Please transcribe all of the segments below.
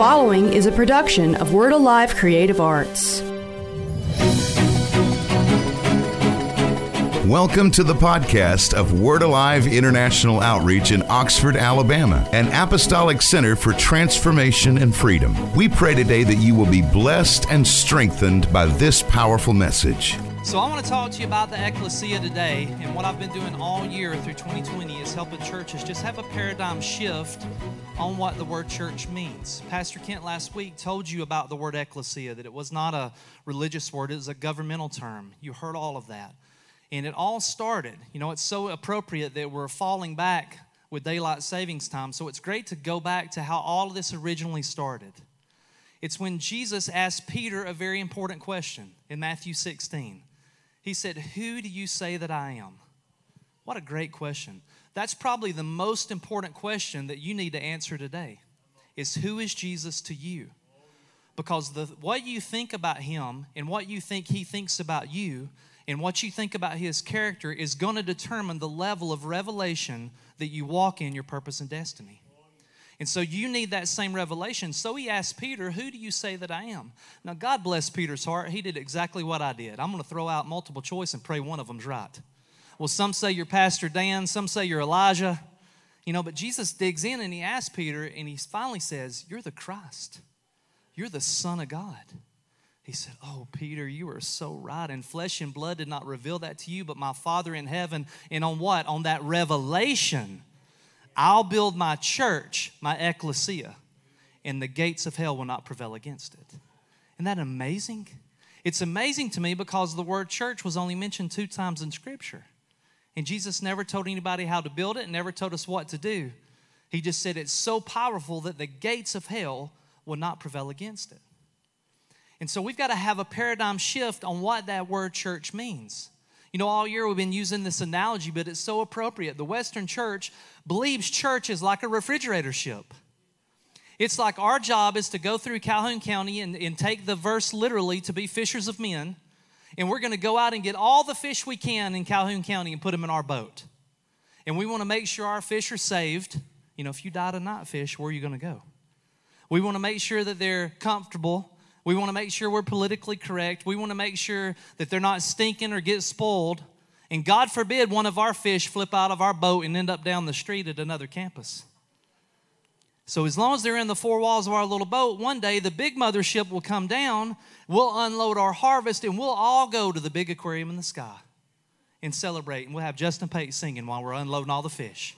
following is a production of Word Alive Creative Arts. Welcome to the podcast of Word Alive International Outreach in Oxford, Alabama, an apostolic center for transformation and freedom. We pray today that you will be blessed and strengthened by this powerful message. So, I want to talk to you about the ecclesia today. And what I've been doing all year through 2020 is helping churches just have a paradigm shift on what the word church means. Pastor Kent last week told you about the word ecclesia, that it was not a religious word, it was a governmental term. You heard all of that. And it all started, you know, it's so appropriate that we're falling back with daylight savings time. So, it's great to go back to how all of this originally started. It's when Jesus asked Peter a very important question in Matthew 16. He said, Who do you say that I am? What a great question. That's probably the most important question that you need to answer today is who is Jesus to you? Because the, what you think about him and what you think he thinks about you and what you think about his character is going to determine the level of revelation that you walk in your purpose and destiny. And so you need that same revelation. So he asked Peter, Who do you say that I am? Now, God bless Peter's heart. He did exactly what I did. I'm going to throw out multiple choice and pray one of them's right. Well, some say you're Pastor Dan, some say you're Elijah. You know, but Jesus digs in and he asks Peter, and he finally says, You're the Christ. You're the Son of God. He said, Oh, Peter, you are so right. And flesh and blood did not reveal that to you, but my Father in heaven. And on what? On that revelation I'll build my church, my ecclesia, and the gates of hell will not prevail against it. Isn't that amazing? It's amazing to me because the word church was only mentioned two times in Scripture. And Jesus never told anybody how to build it, and never told us what to do. He just said it's so powerful that the gates of hell will not prevail against it. And so we've got to have a paradigm shift on what that word church means. You know, all year we've been using this analogy, but it's so appropriate. The Western church believes church is like a refrigerator ship. It's like our job is to go through Calhoun County and, and take the verse literally to be fishers of men. And we're going to go out and get all the fish we can in Calhoun County and put them in our boat. And we want to make sure our fish are saved. You know, if you die tonight, fish, where are you going to go? We want to make sure that they're comfortable we want to make sure we're politically correct. We want to make sure that they're not stinking or get spoiled. And God forbid one of our fish flip out of our boat and end up down the street at another campus. So, as long as they're in the four walls of our little boat, one day the big mothership will come down, we'll unload our harvest, and we'll all go to the big aquarium in the sky and celebrate. And we'll have Justin Pate singing while we're unloading all the fish.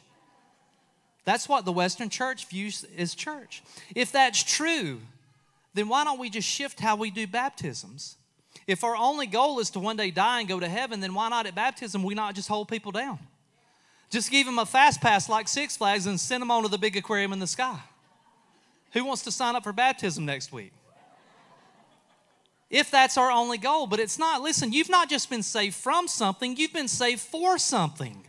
That's what the Western church views as church. If that's true, then why don't we just shift how we do baptisms? If our only goal is to one day die and go to heaven, then why not at baptism we not just hold people down? Just give them a fast pass like Six Flags and send them on to the big aquarium in the sky. Who wants to sign up for baptism next week? If that's our only goal, but it's not. Listen, you've not just been saved from something, you've been saved for something.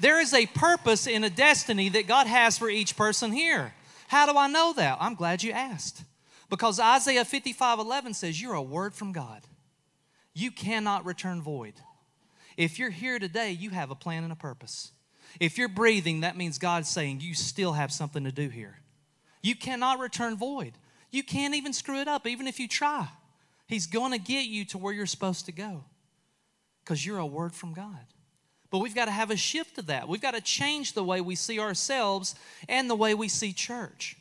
There is a purpose and a destiny that God has for each person here. How do I know that? I'm glad you asked. Because Isaiah 55 11 says, You're a word from God. You cannot return void. If you're here today, you have a plan and a purpose. If you're breathing, that means God's saying you still have something to do here. You cannot return void. You can't even screw it up, even if you try. He's going to get you to where you're supposed to go because you're a word from God. But we've got to have a shift to that. We've got to change the way we see ourselves and the way we see church.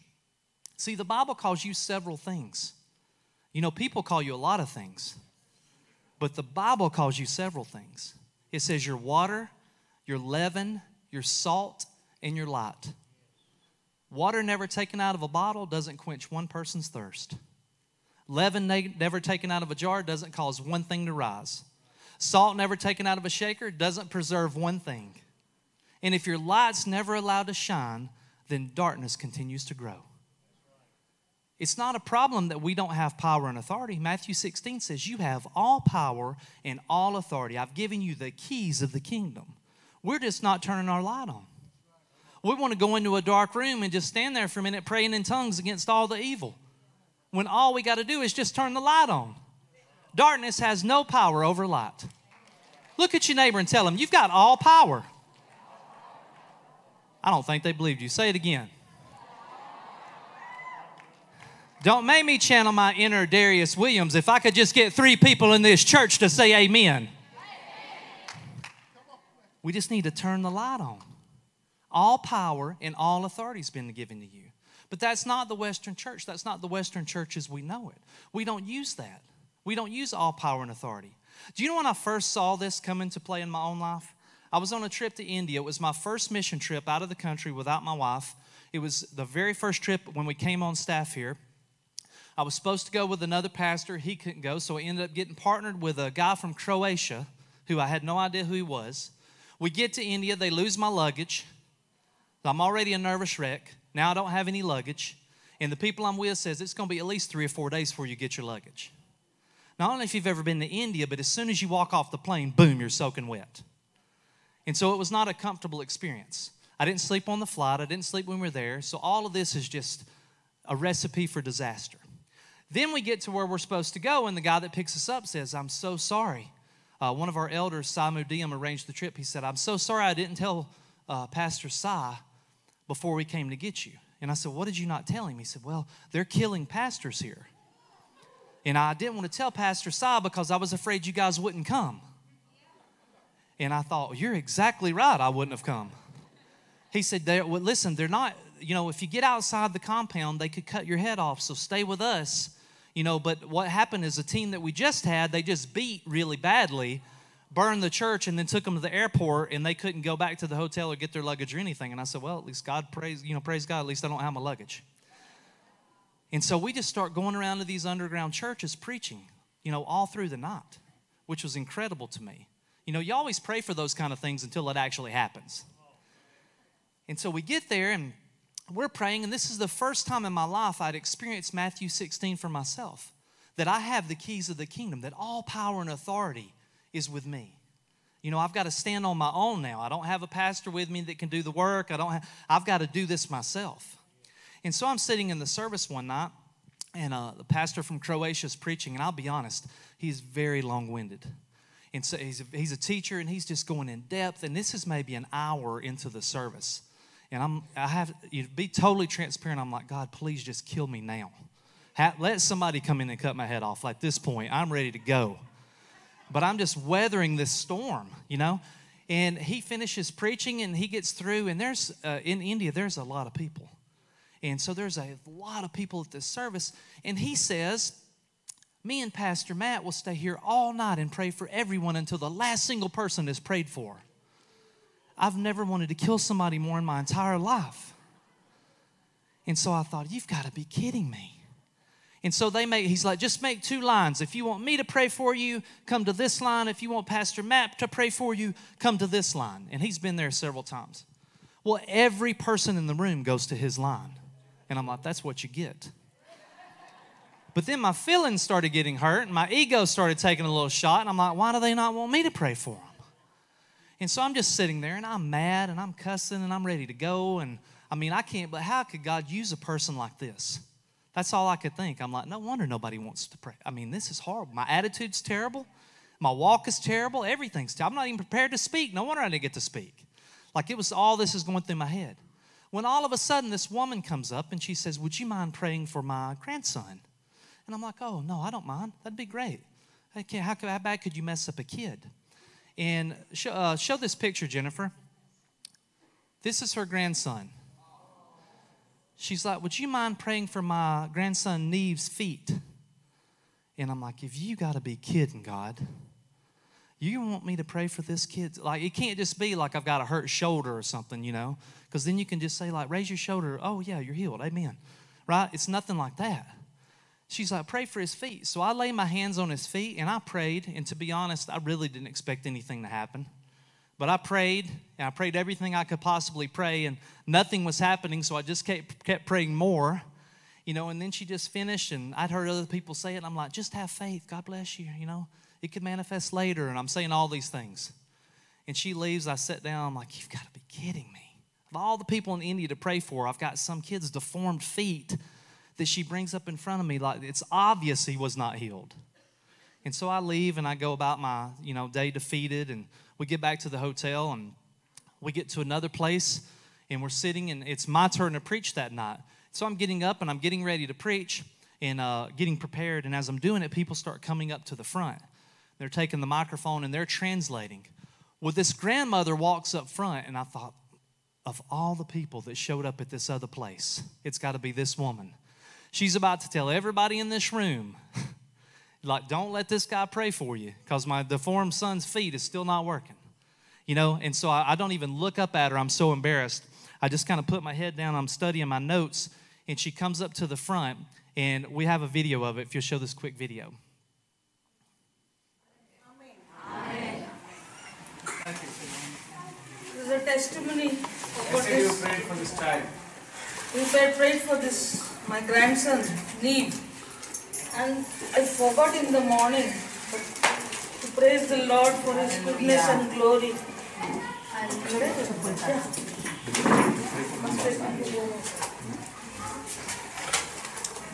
See, the Bible calls you several things. You know, people call you a lot of things, but the Bible calls you several things. It says your water, your leaven, your salt, and your light. Water never taken out of a bottle doesn't quench one person's thirst. Leaven never taken out of a jar doesn't cause one thing to rise. Salt never taken out of a shaker doesn't preserve one thing. And if your light's never allowed to shine, then darkness continues to grow. It's not a problem that we don't have power and authority. Matthew 16 says, You have all power and all authority. I've given you the keys of the kingdom. We're just not turning our light on. We want to go into a dark room and just stand there for a minute praying in tongues against all the evil when all we got to do is just turn the light on. Darkness has no power over light. Look at your neighbor and tell him, You've got all power. I don't think they believed you. Say it again. Don't make me channel my inner Darius Williams. If I could just get three people in this church to say amen. We just need to turn the light on. All power and all authority has been given to you. But that's not the Western church. That's not the Western church as we know it. We don't use that. We don't use all power and authority. Do you know when I first saw this come into play in my own life? I was on a trip to India. It was my first mission trip out of the country without my wife. It was the very first trip when we came on staff here. I was supposed to go with another pastor. He couldn't go, so I ended up getting partnered with a guy from Croatia who I had no idea who he was. We get to India, they lose my luggage. I'm already a nervous wreck. Now I don't have any luggage. And the people I'm with says it's going to be at least three or four days before you get your luggage. Don't know if you've ever been to India, but as soon as you walk off the plane, boom, you're soaking wet. And so it was not a comfortable experience. I didn't sleep on the flight, I didn't sleep when we were there. So all of this is just a recipe for disaster. Then we get to where we're supposed to go, and the guy that picks us up says, I'm so sorry. Uh, one of our elders, Simon Diem, arranged the trip. He said, I'm so sorry I didn't tell uh, Pastor Si before we came to get you. And I said, What did you not tell him? He said, Well, they're killing pastors here. And I didn't want to tell Pastor Si because I was afraid you guys wouldn't come. And I thought, You're exactly right, I wouldn't have come. He said, they're, well, Listen, they're not, you know, if you get outside the compound, they could cut your head off, so stay with us. You know, but what happened is the team that we just had, they just beat really badly, burned the church, and then took them to the airport, and they couldn't go back to the hotel or get their luggage or anything. And I said, Well, at least God praise, you know, praise God, at least I don't have my luggage. And so we just start going around to these underground churches preaching, you know, all through the night, which was incredible to me. You know, you always pray for those kind of things until it actually happens. And so we get there and we're praying, and this is the first time in my life I'd experienced Matthew 16 for myself that I have the keys of the kingdom, that all power and authority is with me. You know, I've got to stand on my own now. I don't have a pastor with me that can do the work. I don't have, I've got to do this myself. And so I'm sitting in the service one night, and uh, the pastor from Croatia is preaching, and I'll be honest, he's very long winded. And so he's a, he's a teacher, and he's just going in depth, and this is maybe an hour into the service. And I'm, I have, you be totally transparent. I'm like, God, please just kill me now. Let somebody come in and cut my head off. Like this point, I'm ready to go. But I'm just weathering this storm, you know? And he finishes preaching and he gets through, and there's, uh, in India, there's a lot of people. And so there's a lot of people at this service. And he says, Me and Pastor Matt will stay here all night and pray for everyone until the last single person is prayed for. I've never wanted to kill somebody more in my entire life. And so I thought, You've got to be kidding me. And so they make, he's like, just make two lines. If you want me to pray for you, come to this line. If you want Pastor Matt to pray for you, come to this line. And he's been there several times. Well, every person in the room goes to his line. And I'm like, that's what you get. But then my feelings started getting hurt and my ego started taking a little shot. And I'm like, why do they not want me to pray for them? And so I'm just sitting there and I'm mad and I'm cussing and I'm ready to go. And I mean, I can't, but how could God use a person like this? That's all I could think. I'm like, no wonder nobody wants to pray. I mean, this is horrible. My attitude's terrible. My walk is terrible. Everything's terrible. I'm not even prepared to speak. No wonder I didn't get to speak. Like it was all this is going through my head when all of a sudden this woman comes up and she says, Would you mind praying for my grandson? And I'm like, Oh, no, I don't mind. That'd be great. Okay, how, how bad could you mess up a kid? And show, uh, show this picture, Jennifer. This is her grandson. She's like, Would you mind praying for my grandson Neve's feet? And I'm like, If you got to be kidding, God. You want me to pray for this kid? Like, it can't just be like I've got a hurt shoulder or something, you know? Because then you can just say, like, raise your shoulder. Oh, yeah, you're healed. Amen. Right? It's nothing like that. She's like, pray for his feet. So I lay my hands on his feet and I prayed. And to be honest, I really didn't expect anything to happen. But I prayed and I prayed everything I could possibly pray, and nothing was happening. So I just kept, kept praying more, you know. And then she just finished, and I'd heard other people say it. I'm like, just have faith. God bless you, you know. It could manifest later. And I'm saying all these things. And she leaves. I sit down. I'm like, you've got to be kidding me. Of all the people in India to pray for, I've got some kid's deformed feet that she brings up in front of me. Like it's obvious he was not healed. And so I leave and I go about my, you know, day defeated. And we get back to the hotel and we get to another place and we're sitting and it's my turn to preach that night. So I'm getting up and I'm getting ready to preach. and uh, getting prepared. And as I'm doing it, people start coming up to the front. They're taking the microphone and they're translating. Well, this grandmother walks up front, and I thought, of all the people that showed up at this other place, it's got to be this woman. She's about to tell everybody in this room, like, don't let this guy pray for you because my deformed son's feet is still not working. You know, and so I, I don't even look up at her. I'm so embarrassed. I just kind of put my head down. I'm studying my notes, and she comes up to the front, and we have a video of it. If you'll show this quick video. This is a testimony of what Yesterday you is. prayed for this child. We prayed, prayed for this, my grandson, need. And I forgot in the morning but to praise the Lord for his goodness and glory.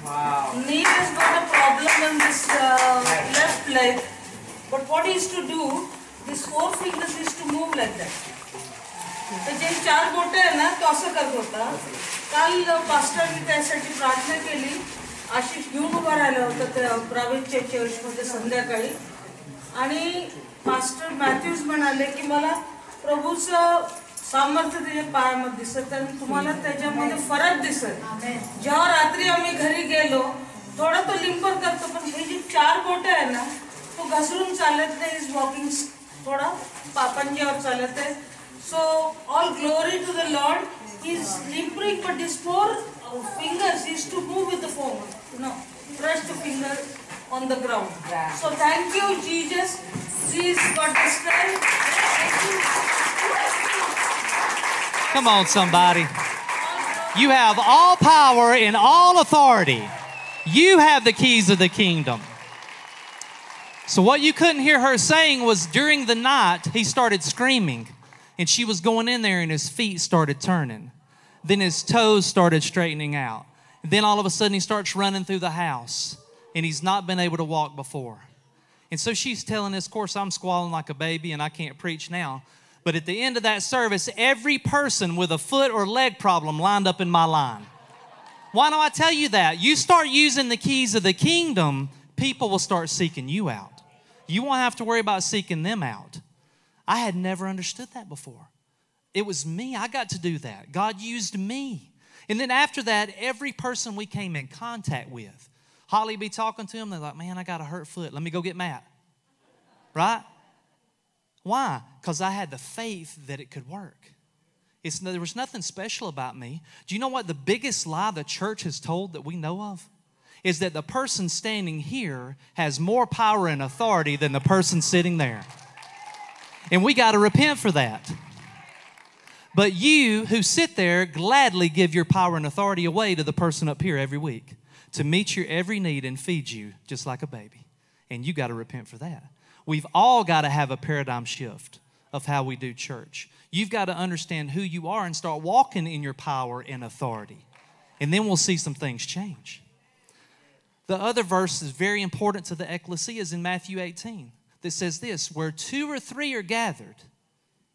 Wow. Need has got a problem in this uh, left leg. But what he used to do, these four fingers used to move like that. तर जे चार boat आहे ना तो असं करत होता काल पास्टरनी त्यासाठी प्रार्थना केली. आशिष घेऊन उभा राहिला होता त्या प्रावेटच्या चर्चमध्ये संध्याकाळी. आणि पास्टर मॅथ्यूज म्हणाले की मला प्रभूचं सामर्थ्य त्याच्या पायामध्ये दिसत आणि तुम्हाला त्याच्यामध्ये फरक दिसत. जेव्हा रात्री आम्ही घरी गेलो थोडा तो लिंपर करतो पण हे जी चार बोट आहे ना तो घसरून चालत नाही इज वॉकिंग थोडा पापांच्यावर चालत आहे. So all glory to the lord Is limping but his four uh, fingers is to move with the foam. No, press the finger on the ground. So thank you Jesus. He's got this. Come on somebody. You have all power and all authority. You have the keys of the kingdom. So, what you couldn't hear her saying was during the night, he started screaming, and she was going in there, and his feet started turning. Then his toes started straightening out. Then all of a sudden, he starts running through the house, and he's not been able to walk before. And so she's telling of course, I'm squalling like a baby and I can't preach now. But at the end of that service, every person with a foot or leg problem lined up in my line. Why do I tell you that? You start using the keys of the kingdom, people will start seeking you out. You won't have to worry about seeking them out. I had never understood that before. It was me. I got to do that. God used me. And then after that, every person we came in contact with, Holly be talking to them. They're like, man, I got a hurt foot. Let me go get Matt. Right? Why? Because I had the faith that it could work. It's, there was nothing special about me. Do you know what the biggest lie the church has told that we know of? Is that the person standing here has more power and authority than the person sitting there. And we got to repent for that. But you who sit there gladly give your power and authority away to the person up here every week to meet your every need and feed you just like a baby. And you got to repent for that. We've all got to have a paradigm shift of how we do church. You've got to understand who you are and start walking in your power and authority. And then we'll see some things change. The other verse is very important to the ecclesia is in Matthew 18 that says this where two or three are gathered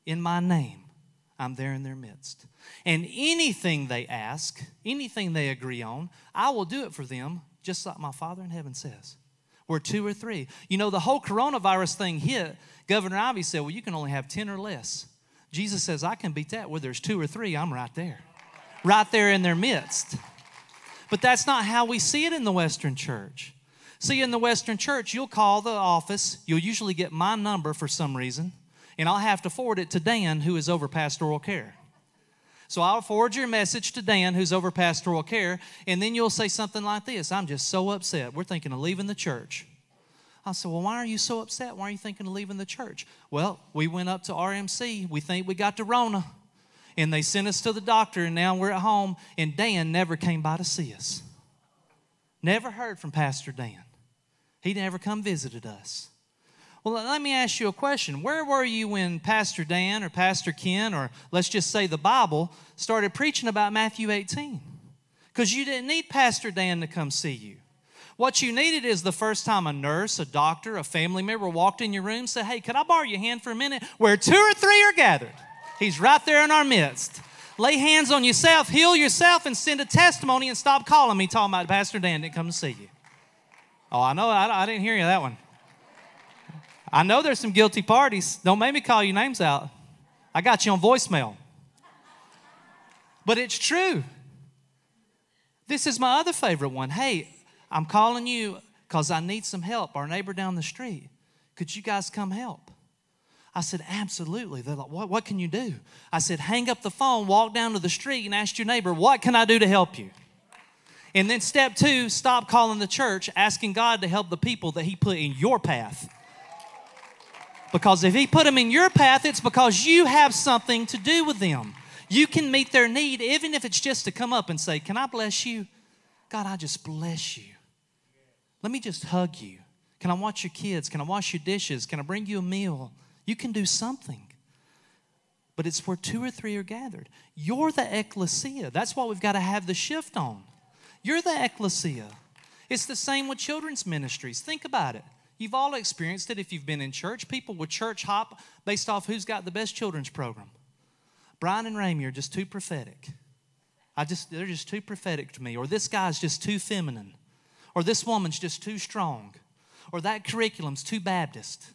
in my name, I'm there in their midst. And anything they ask, anything they agree on, I will do it for them, just like my Father in heaven says. Where two or three. You know, the whole coronavirus thing hit, Governor Ivey said, Well, you can only have 10 or less. Jesus says, I can beat that. Where there's two or three, I'm right there. Right there in their midst. But that's not how we see it in the Western church. See, in the Western church, you'll call the office, you'll usually get my number for some reason, and I'll have to forward it to Dan, who is over pastoral care. So I'll forward your message to Dan, who's over pastoral care, and then you'll say something like this I'm just so upset. We're thinking of leaving the church. I said, Well, why are you so upset? Why are you thinking of leaving the church? Well, we went up to RMC. We think we got the Rona. And they sent us to the doctor, and now we're at home, and Dan never came by to see us. Never heard from Pastor Dan. He never come visited us. Well, let me ask you a question. Where were you when Pastor Dan or Pastor Ken, or let's just say the Bible, started preaching about Matthew 18? Because you didn't need Pastor Dan to come see you. What you needed is the first time a nurse, a doctor, a family member walked in your room said, Hey, could I borrow your hand for a minute? Where two or three are gathered, He's right there in our midst. Lay hands on yourself, heal yourself, and send a testimony and stop calling me talking about Pastor Dan didn't come to see you. Oh, I know, I, I didn't hear you that one. I know there's some guilty parties. Don't make me call your names out. I got you on voicemail. But it's true. This is my other favorite one. Hey, I'm calling you because I need some help. Our neighbor down the street. Could you guys come help? I said, Absolutely. They're like, what, what can you do? I said, Hang up the phone, walk down to the street, and ask your neighbor, What can I do to help you? And then step two, stop calling the church, asking God to help the people that He put in your path. Because if He put them in your path, it's because you have something to do with them. You can meet their need, even if it's just to come up and say, Can I bless you? God, I just bless you. Let me just hug you. Can I watch your kids? Can I wash your dishes? Can I bring you a meal? You can do something. But it's where two or three are gathered. You're the ecclesia. That's why we've got to have the shift on. You're the ecclesia. It's the same with children's ministries. Think about it. You've all experienced it if you've been in church. People will church hop based off who's got the best children's program. Brian and Ramey are just too prophetic. I just they're just too prophetic to me. Or this guy's just too feminine. Or this woman's just too strong. Or that curriculum's too Baptist.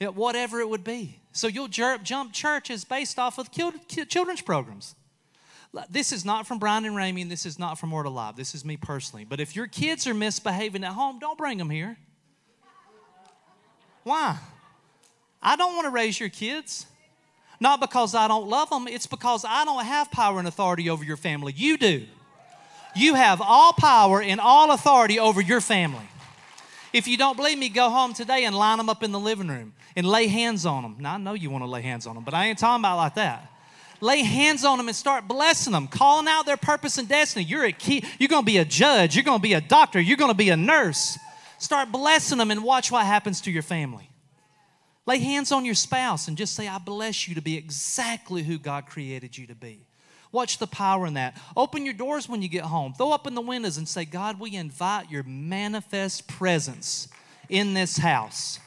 Whatever it would be. So you'll jump churches based off of children's programs. This is not from Brian and Ramey, and this is not from Word Alive. This is me personally. But if your kids are misbehaving at home, don't bring them here. Why? I don't want to raise your kids. Not because I don't love them, it's because I don't have power and authority over your family. You do. You have all power and all authority over your family. If you don't believe me, go home today and line them up in the living room and lay hands on them. Now, I know you want to lay hands on them, but I ain't talking about like that. Lay hands on them and start blessing them, calling out their purpose and destiny. You're a key, you're going to be a judge, you're going to be a doctor, you're going to be a nurse. Start blessing them and watch what happens to your family. Lay hands on your spouse and just say, I bless you to be exactly who God created you to be. Watch the power in that. Open your doors when you get home. Throw up in the windows and say, God, we invite your manifest presence in this house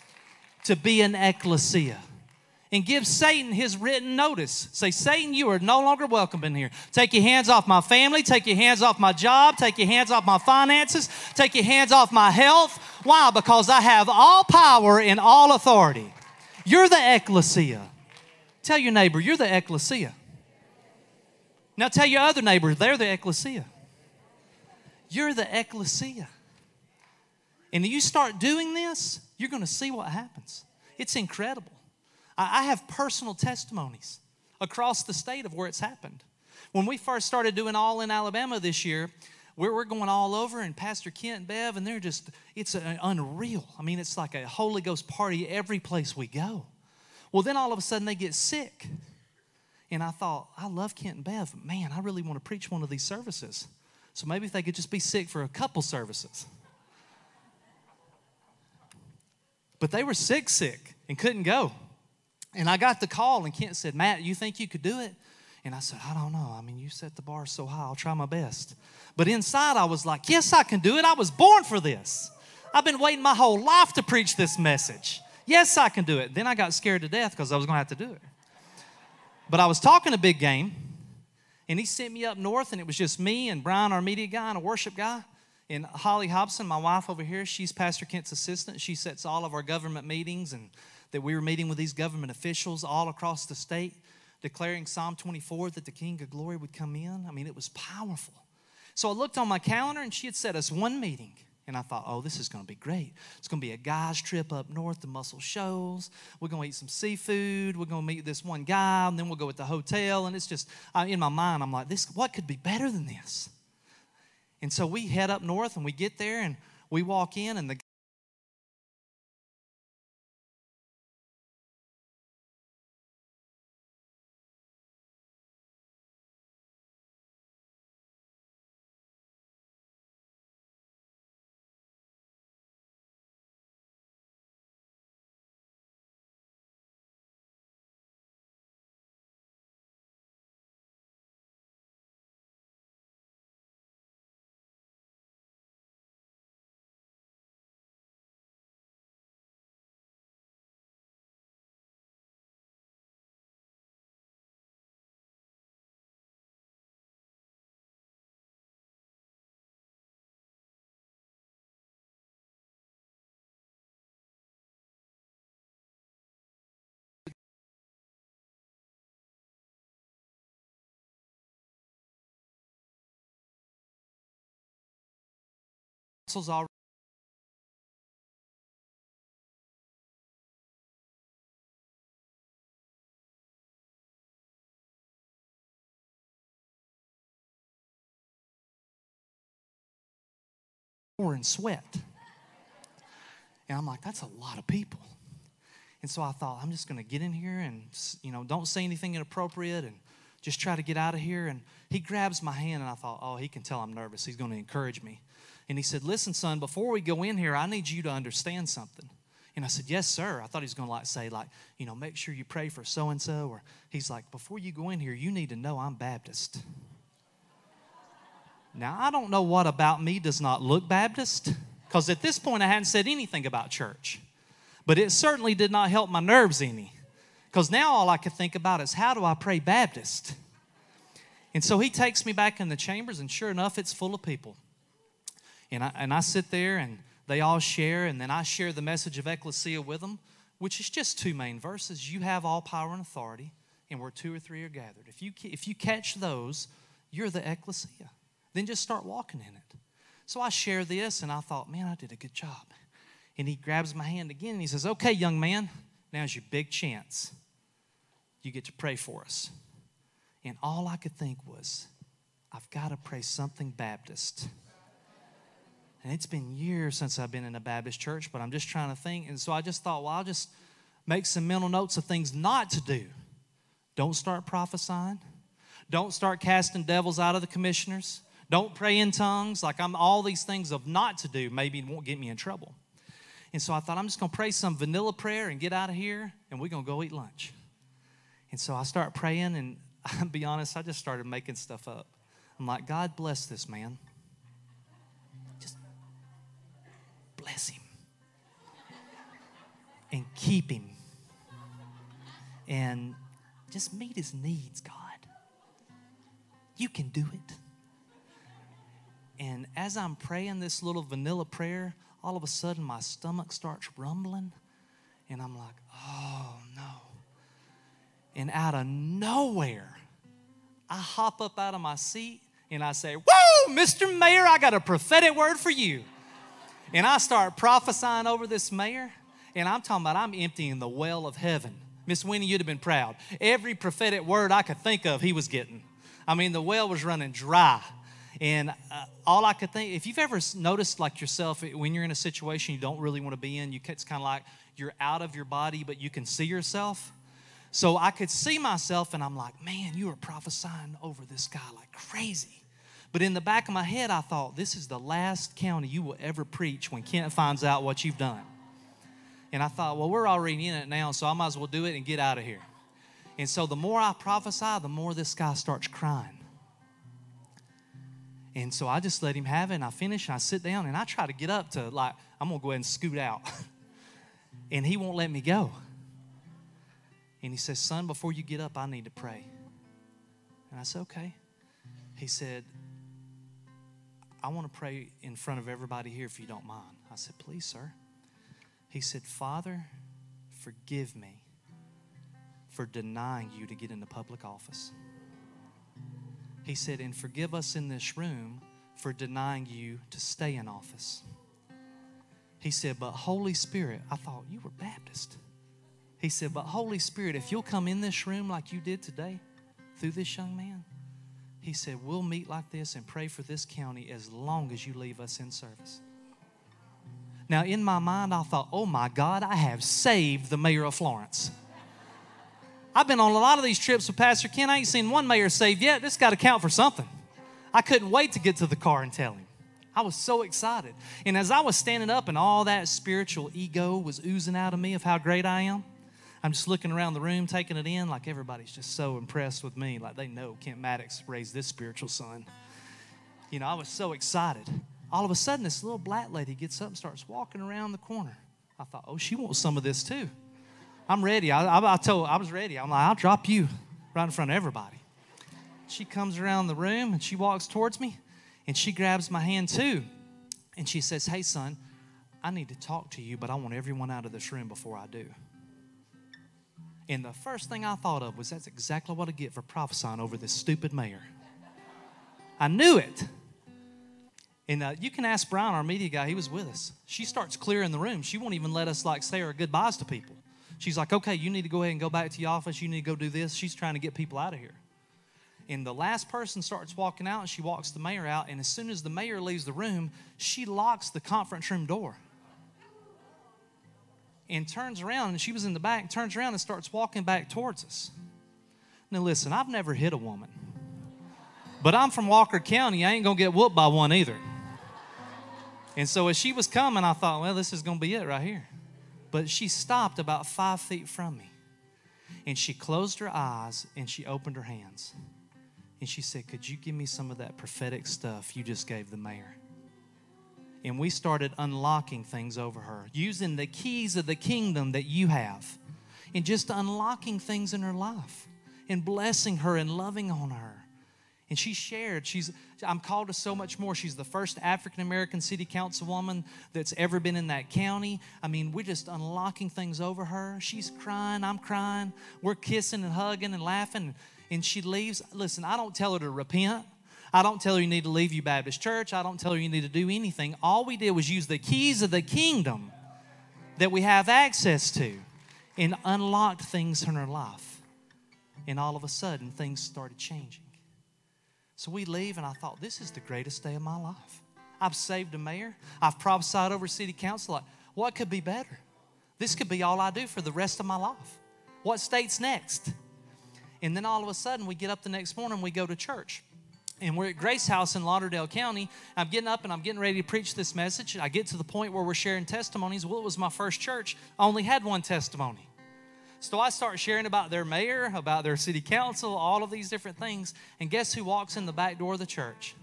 to be an ecclesia. And give Satan his written notice. Say, Satan, you are no longer welcome in here. Take your hands off my family. Take your hands off my job. Take your hands off my finances. Take your hands off my health. Why? Because I have all power and all authority. You're the ecclesia. Tell your neighbor, you're the ecclesia. Now tell your other neighbor, they're the ecclesia. You're the ecclesia. And you start doing this, you're going to see what happens. It's incredible. I have personal testimonies across the state of where it's happened. When we first started doing All in Alabama this year, we're, going all over, and Pastor Kent and Bev, and they're just, it's unreal. I mean, it's like a Holy Ghost party every place we go. Well, then all of a sudden they get sick. And I thought, I love Kent and Bev, man, I really want to preach one of these services. So maybe if they could just be sick for a couple services. But they were sick, sick, and couldn't go. And I got the call, and Kent said, Matt, you think you could do it? And I said, I don't know. I mean, you set the bar so high, I'll try my best. But inside, I was like, Yes, I can do it. I was born for this. I've been waiting my whole life to preach this message. Yes, I can do it. Then I got scared to death because I was going to have to do it. But I was talking a big game, and he sent me up north, and it was just me and Brian, our media guy, and a worship guy. And Holly Hobson, my wife over here, she's Pastor Kent's assistant. She sets all of our government meetings, and that we were meeting with these government officials all across the state, declaring Psalm 24 that the King of Glory would come in. I mean, it was powerful. So I looked on my calendar, and she had set us one meeting. And I thought, oh, this is going to be great. It's going to be a guy's trip up north to Muscle Shoals. We're going to eat some seafood. We're going to meet this one guy, and then we'll go at the hotel. And it's just, in my mind, I'm like, this, what could be better than this? And so we head up north, and we get there, and we walk in, and the already. in sweat. And I'm like, that's a lot of people. And so I thought, I'm just going to get in here and, you know, don't say anything inappropriate and just try to get out of here. And he grabs my hand, and I thought, oh, he can tell I'm nervous. He's going to encourage me. And he said, listen, son, before we go in here, I need you to understand something. And I said, yes, sir. I thought he was going to like say, like, you know, make sure you pray for so and so. Or he's like, before you go in here, you need to know I'm Baptist. Now, I don't know what about me does not look Baptist, because at this point I hadn't said anything about church. But it certainly did not help my nerves any. Because now all I could think about is how do I pray Baptist? And so he takes me back in the chambers, and sure enough, it's full of people. And I, and I sit there, and they all share, and then I share the message of ecclesia with them, which is just two main verses. You have all power and authority, and where two or three are gathered. If you, if you catch those, you're the ecclesia. Then just start walking in it. So I share this, and I thought, man, I did a good job. And he grabs my hand again and he says, Okay, young man, now's your big chance. You get to pray for us. And all I could think was, I've got to pray something Baptist. And it's been years since I've been in a Baptist church, but I'm just trying to think. And so I just thought, well, I'll just make some mental notes of things not to do. Don't start prophesying. Don't start casting devils out of the commissioners. Don't pray in tongues. Like I'm all these things of not to do maybe won't get me in trouble. And so I thought, I'm just going to pray some vanilla prayer and get out of here, and we're going to go eat lunch. And so I start praying, and I'll be honest, I just started making stuff up. I'm like, God bless this man. Just bless him. And keep him. And just meet his needs, God. You can do it. And as I'm praying this little vanilla prayer, all of a sudden my stomach starts rumbling. And I'm like, oh no. And out of nowhere, I hop up out of my seat and I say, Whoa, Mr. Mayor, I got a prophetic word for you. And I start prophesying over this mayor. And I'm talking about I'm emptying the well of heaven. Miss Winnie, you'd have been proud. Every prophetic word I could think of, he was getting. I mean, the well was running dry. And uh, all I could think, if you've ever noticed like yourself, when you're in a situation you don't really want to be in, you, it's kind of like you're out of your body, but you can see yourself. So I could see myself, and I'm like, man, you are prophesying over this guy like crazy. But in the back of my head, I thought, this is the last county you will ever preach when Kent finds out what you've done. And I thought, well, we're already in it now, so I might as well do it and get out of here. And so the more I prophesy, the more this guy starts crying. And so I just let him have it, and I finish, and I sit down, and I try to get up to, like, I'm gonna go ahead and scoot out. and he won't let me go. And he says, Son, before you get up, I need to pray. And I said, Okay. He said, I want to pray in front of everybody here if you don't mind. I said, Please, sir. He said, Father, forgive me for denying you to get into public office. He said, And forgive us in this room for denying you to stay in office. He said, But Holy Spirit, I thought you were Baptist. He said, But Holy Spirit, if you'll come in this room like you did today through this young man, he said, We'll meet like this and pray for this county as long as you leave us in service. Now, in my mind, I thought, Oh my God, I have saved the mayor of Florence. I've been on a lot of these trips with Pastor Ken. I ain't seen one mayor saved yet. This got to count for something. I couldn't wait to get to the car and tell him. I was so excited. And as I was standing up and all that spiritual ego was oozing out of me of how great I am, I'm just looking around the room, taking it in, like everybody's just so impressed with me. Like they know Kent Mattox raised this spiritual son. You know, I was so excited. All of a sudden, this little black lady gets up and starts walking around the corner. I thought, oh, she wants some of this too. I'm ready. I, I, I told, I was ready. I'm like, I'll drop you right in front of everybody. She comes around the room and she walks towards me and she grabs my hand too. And she says, Hey, son, I need to talk to you, but I want everyone out of this room before I do. And the first thing I thought of was that's exactly what I get for prophesying over this stupid mayor. I knew it. And uh, you can ask Brian, our media guy, he was with us. She starts clearing the room. She won't even let us like say our goodbyes to people. She's like, okay, you need to go ahead and go back to your office. You need to go do this. She's trying to get people out of here. And the last person starts walking out, and she walks the mayor out. And as soon as the mayor leaves the room, she locks the conference room door and turns around. And she was in the back, turns around and starts walking back towards us. Now, listen, I've never hit a woman, but I'm from Walker County. I ain't gonna get whooped by one either. And so as she was coming, I thought, well, this is gonna be it right here. But she stopped about five feet from me. And she closed her eyes and she opened her hands. And she said, Could you give me some of that prophetic stuff you just gave the mayor? And we started unlocking things over her, using the keys of the kingdom that you have, and just unlocking things in her life, and blessing her and loving on her. And she shared, she's I'm called to so much more. She's the first African American city councilwoman that's ever been in that county. I mean, we're just unlocking things over her. She's crying, I'm crying. We're kissing and hugging and laughing. And she leaves. Listen, I don't tell her to repent. I don't tell her you need to leave you Baptist church. I don't tell her you need to do anything. All we did was use the keys of the kingdom that we have access to and unlocked things in her life. And all of a sudden, things started changing. So we leave, and I thought, this is the greatest day of my life. I've saved a mayor, I've prophesied over city council. What could be better? This could be all I do for the rest of my life. What state's next? And then all of a sudden, we get up the next morning, we go to church. And we're at Grace House in Lauderdale County. I'm getting up and I'm getting ready to preach this message. I get to the point where we're sharing testimonies. Well, it was my first church. I only had one testimony. So I start sharing about their mayor, about their city council, all of these different things. And guess who walks in the back door of the church?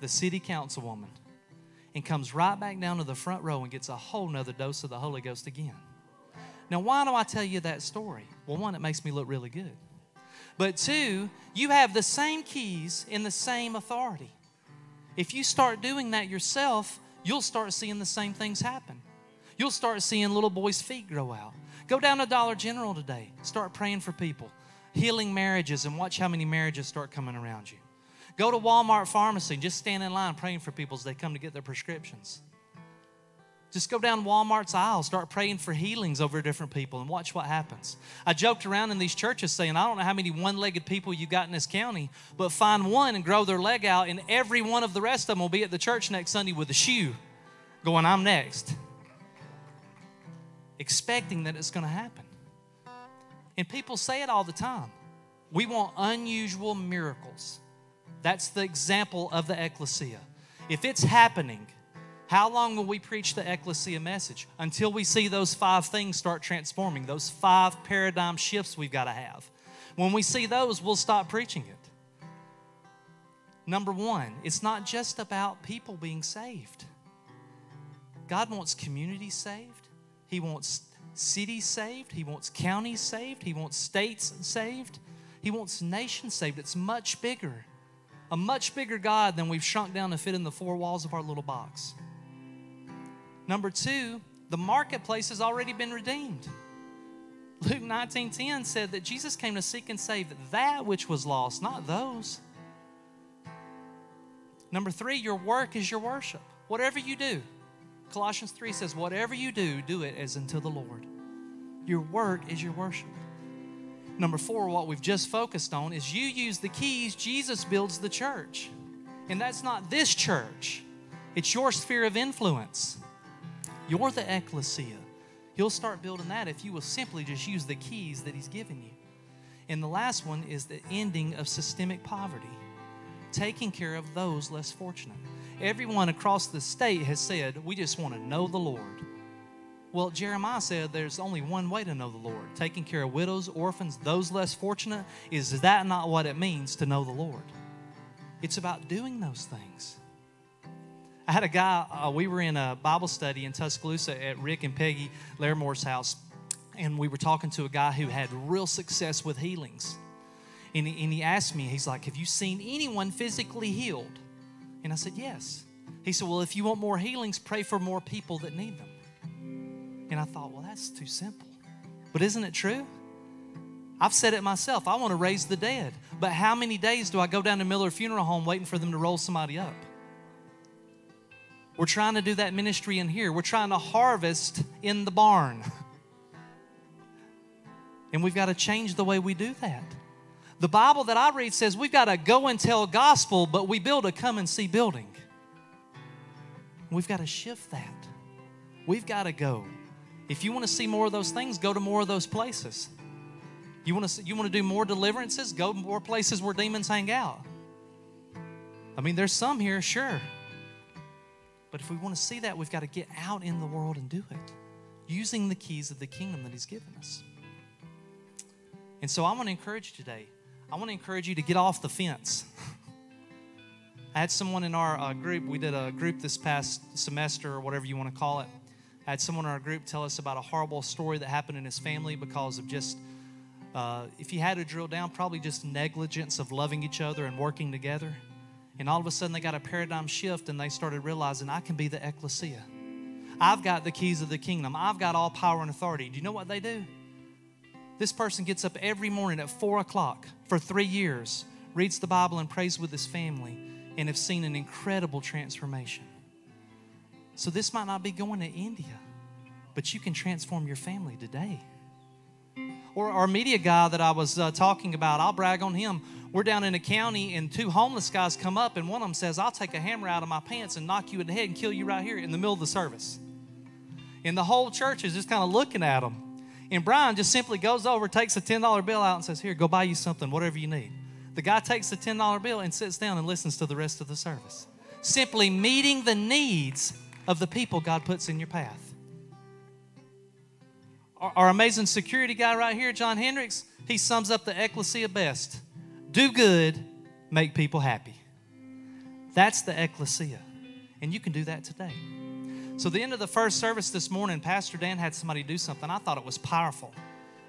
The city councilwoman. And comes right back down to the front row and gets a whole nother dose of the Holy Ghost again. Now, why do I tell you that story? Well, one, it makes me look really good. But two, you have the same keys in the same authority. If you start doing that yourself, you'll start seeing the same things happen. You'll start seeing little boys' feet grow out. Go down to Dollar General today. Start praying for people, healing marriages, and watch how many marriages start coming around you. Go to Walmart pharmacy just stand in line praying for people as they come to get their prescriptions. Just go down Walmart's aisle, start praying for healings over different people, and watch what happens. I joked around in these churches saying, I don't know how many one legged people you got in this county, but find one and grow their leg out, and every one of the rest of them will be at the church next Sunday with a shoe going, I'm next expecting that it's going to happen. And people say it all the time. We want unusual miracles. That's the example of the ecclesia. If it's happening, how long will we preach the ecclesia message? Until we see those five things start transforming, those five paradigm shifts we've got to have. When we see those, we'll stop preaching it. Number one, it's not just about people being saved. God wants communities saved. He wants cities saved. He wants counties saved. He wants states saved. He wants nations saved. It's much bigger. A much bigger God than we've shrunk down to fit in the four walls of our little box. Number two, the marketplace has already been redeemed. Luke 19:10 said that Jesus came to seek and save that which was lost, not those. Number three, your work is your worship. Whatever you do, Colossians 3 says, Whatever you do, do it as unto the Lord. Your work is your worship. Number four, what we've just focused on is you use the keys, Jesus builds the church. And that's not this church, it's your sphere of influence. You're the ecclesia. He'll start building that if you will simply just use the keys that He's given you. And the last one is the ending of systemic poverty, taking care of those less fortunate everyone across the state has said, we just want to know the Lord. Well, Jeremiah said there's only one way to know the Lord taking care of widows, orphans, those less fortunate. Is that not what it means to know the Lord? It's about doing those things. I had a guy, uh, we were in a Bible study in Tuscaloosa at Rick and Peggy Laramore's house, and we were talking to a guy who had real success with healings. And and he asked me, he's like, Have you seen anyone physically healed? And I said, Yes. He said, Well, if you want more healings, pray for more people that need them. And I thought, Well, that's too simple. But isn't it true? I've said it myself. I want to raise the dead. But how many days do I go down to Miller Funeral Home waiting for them to roll somebody up? We're trying to do that ministry in here. We're trying to harvest in the barn. And we've got to change the way we do that. The Bible that I read says we've got to go and tell gospel, but we build a come and see building. We've got to shift that. We've got to go. If you want to see more of those things, go to more of those places. You want to you want to do more deliverances? Go to more places where demons hang out. I mean, there's some here, sure. But if we want to see that, we've got to get out in the world and do it using the keys of the kingdom that He's given us. And so I want to encourage you today. I want to encourage you to get off the fence. I had someone in our uh, group, we did a group this past semester or whatever you want to call it. I had someone in our group tell us about a horrible story that happened in his family because of just, uh, if you had to drill down, probably just negligence of loving each other and working together. And all of a sudden they got a paradigm shift and they started realizing I can be the ecclesia. I've got the keys of the kingdom. I've got all power and authority. Do you know what they do? This person gets up every morning at four o'clock for three years, reads the Bible and prays with his family, and have seen an incredible transformation. So, this might not be going to India, but you can transform your family today. Or our media guy that I was uh, talking about, I'll brag on him. We're down in a county, and two homeless guys come up, and one of them says, I'll take a hammer out of my pants and knock you in the head and kill you right here in the middle of the service. And the whole church is just kind of looking at him. And Brian just simply goes over, takes a $10 bill out, and says, Here, go buy you something, whatever you need. The guy takes the $10 bill and sits down and listens to the rest of the service. Simply meeting the needs of the people God puts in your path. Our, amazing security guy right here, John Hendricks, he sums up the ecclesia best do good, make people happy. That's the ecclesia. And you can do that today. So, the end of the first service this morning, Pastor Dan had somebody do something. I thought it was powerful.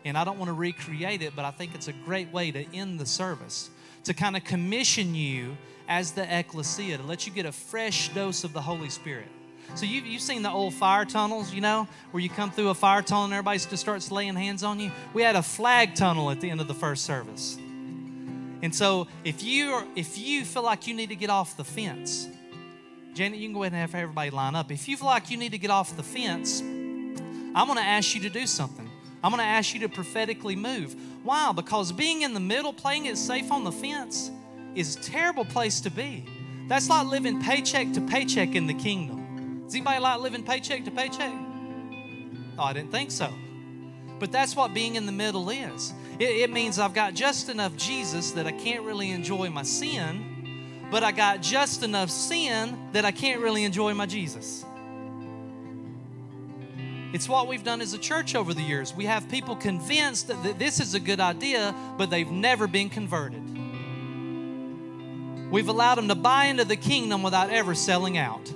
And I don't want to recreate it, but I think it's a great way to end the service to kind of commission you as the ecclesia, to let you get a fresh dose of the Holy Spirit. So, you've, you've seen the old fire tunnels, you know, where you come through a fire tunnel and everybody just starts laying hands on you. We had a flag tunnel at the end of the first service. And so, if you if you feel like you need to get off the fence, Janet, you can go ahead and have everybody line up. If you feel like you need to get off the fence, I'm going to ask you to do something. I'm going to ask you to prophetically move. Why? Because being in the middle, playing it safe on the fence, is a terrible place to be. That's like living paycheck to paycheck in the kingdom. Does anybody like living paycheck to paycheck? Oh, I didn't think so. But that's what being in the middle is. It, it means I've got just enough Jesus that I can't really enjoy my sin but I got just enough sin that I can't really enjoy my Jesus. It's what we've done as a church over the years. We have people convinced that, that this is a good idea, but they've never been converted. We've allowed them to buy into the kingdom without ever selling out.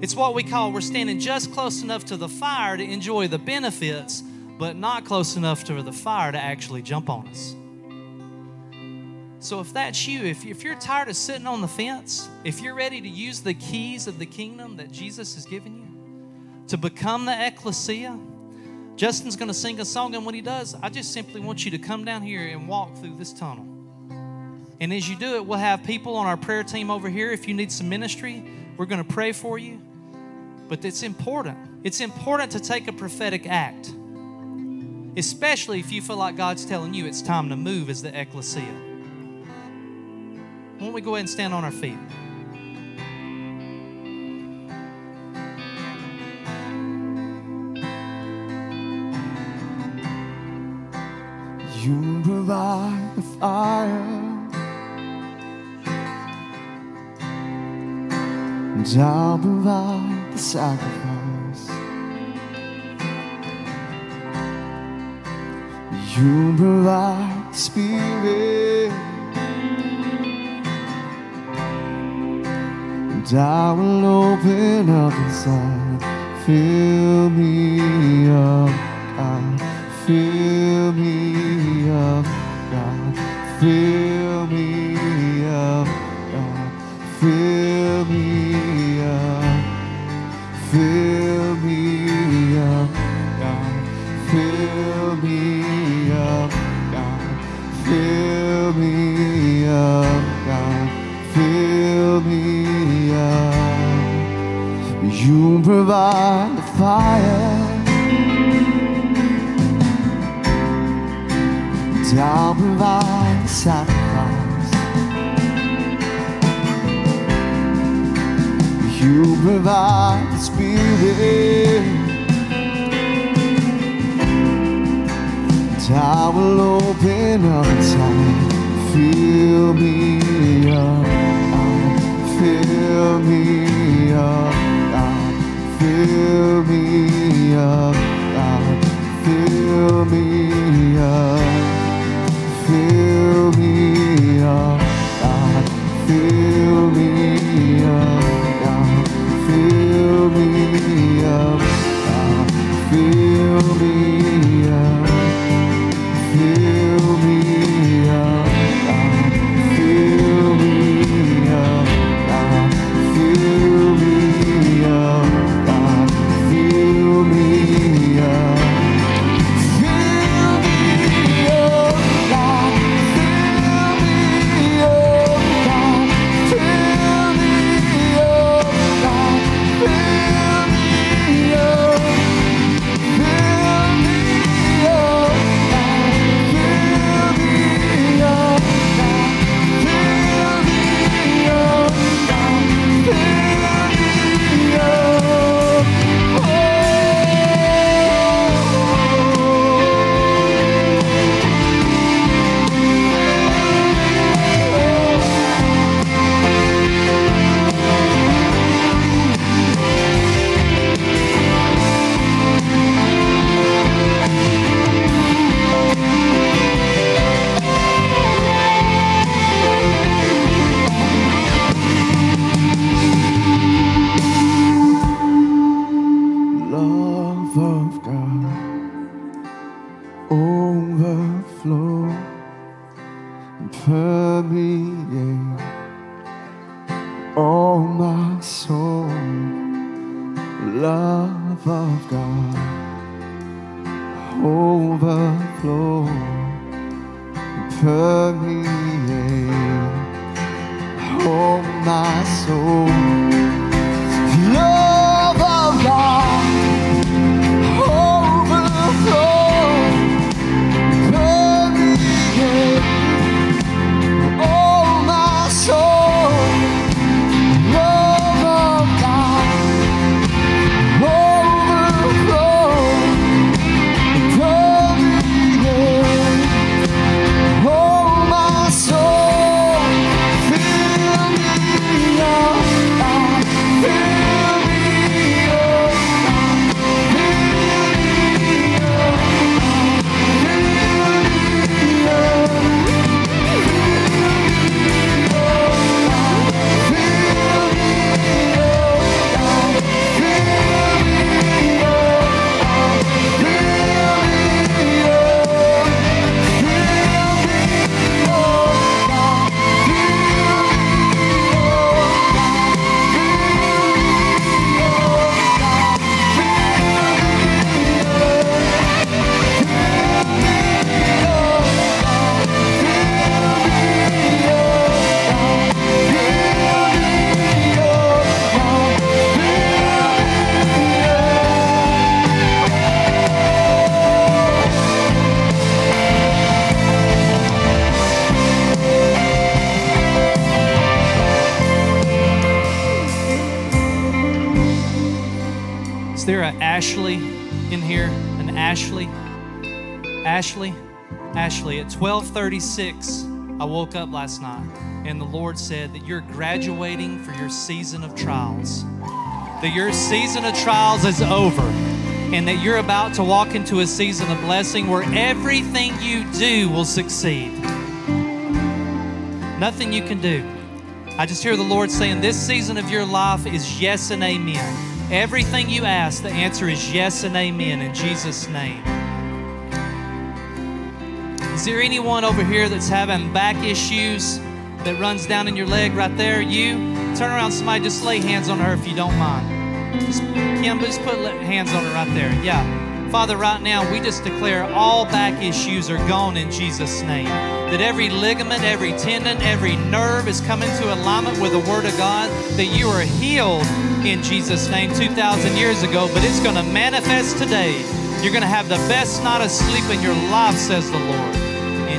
It's what we call we're standing just close enough to the fire to enjoy the benefits, but not close enough to the fire to actually jump on us. So if that's you, if, if you're tired of sitting on the fence, if you're ready to use the keys of the kingdom that Jesus has given you to become the ecclesia, Justin's going to sing a song, and when he does, I just simply want you to come down here and walk through this tunnel. And as you do it, we'll have people on our prayer team over here. If you need some ministry, we're going to pray for you. But it's important. It's important to take a prophetic act, especially if you feel like God's telling you it's time to move as the ecclesia. Why don't we go ahead and stand on our feet? You provide the fire, and I'll provide the sacrifice. You provide spirit. And I will open up inside. Fill me up, God. Fill me up, God. Fill overflow permeate all my soul. Love of God. Ashley, Ashley, at 1236, I woke up last night and the Lord said that you're graduating for your season of trials. That your season of trials is over and that you're about to walk into a season of blessing where everything you do will succeed. Nothing you can do. I just hear the Lord saying this season of your life is yes and amen. Everything you ask, the answer is yes and amen in Jesus' name. Is there anyone over here that's having back issues that runs down in your leg right there? You turn around, somebody just lay hands on her if you don't mind. Just, Kim, just put hands on her right there. Yeah. Father, right now, we just declare all back issues are gone in Jesus' name. That every ligament, every tendon, every nerve is coming to alignment with the Word of God. That you are healed in Jesus' name 2,000 years ago, but it's going to manifest today. You're going to have the best night of sleep in your life, says the Lord.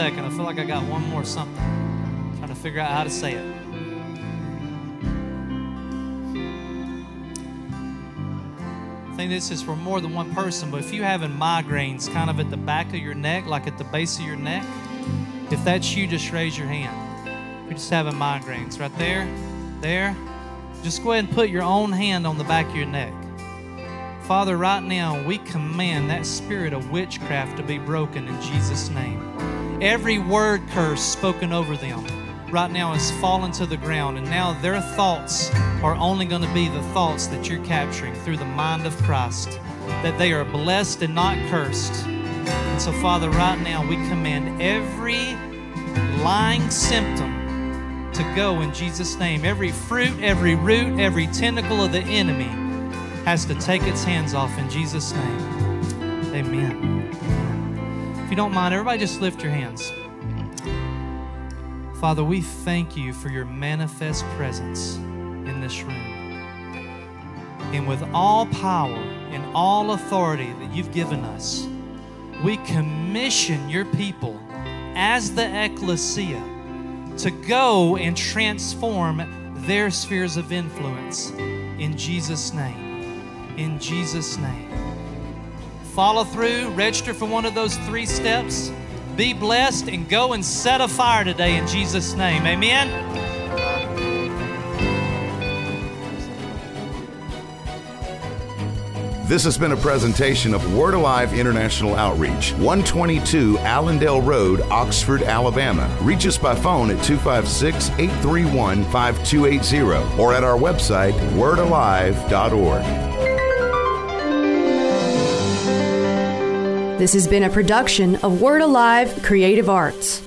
Second. I feel like I got one more something. trying to figure out how to say it. I think this is for more than one person, but if you're having migraines kind of at the back of your neck, like at the base of your neck, if that's you, just raise your hand. You're just having migraines right there, there. Just go ahead and put your own hand on the back of your neck. Father, right now we command that spirit of witchcraft to be broken in Jesus' name. Every word curse spoken over them right now has fallen to the ground, and now their thoughts are only going to be the thoughts that you're capturing through the mind of Christ, that they are blessed and not cursed. And so, Father, right now we command every lying symptom to go in Jesus' name. Every fruit, every root, every tentacle of the enemy has to take its hands off in Jesus' name. Amen. If you don't mind, everybody just lift your hands. Father, we thank you for your manifest presence in this room. And with all power and all authority that you've given us, we commission your people as the ecclesia to go and transform their spheres of influence in Jesus' name. In Jesus' name. Follow through, register for one of those three steps. Be blessed and go and set a fire today in Jesus' name. Amen. This has been a presentation of Word Alive International Outreach, 122 Allendale Road, Oxford, Alabama. Reach us by phone at 256 831 5280 or at our website, wordalive.org. This has been a production of Word Alive Creative Arts.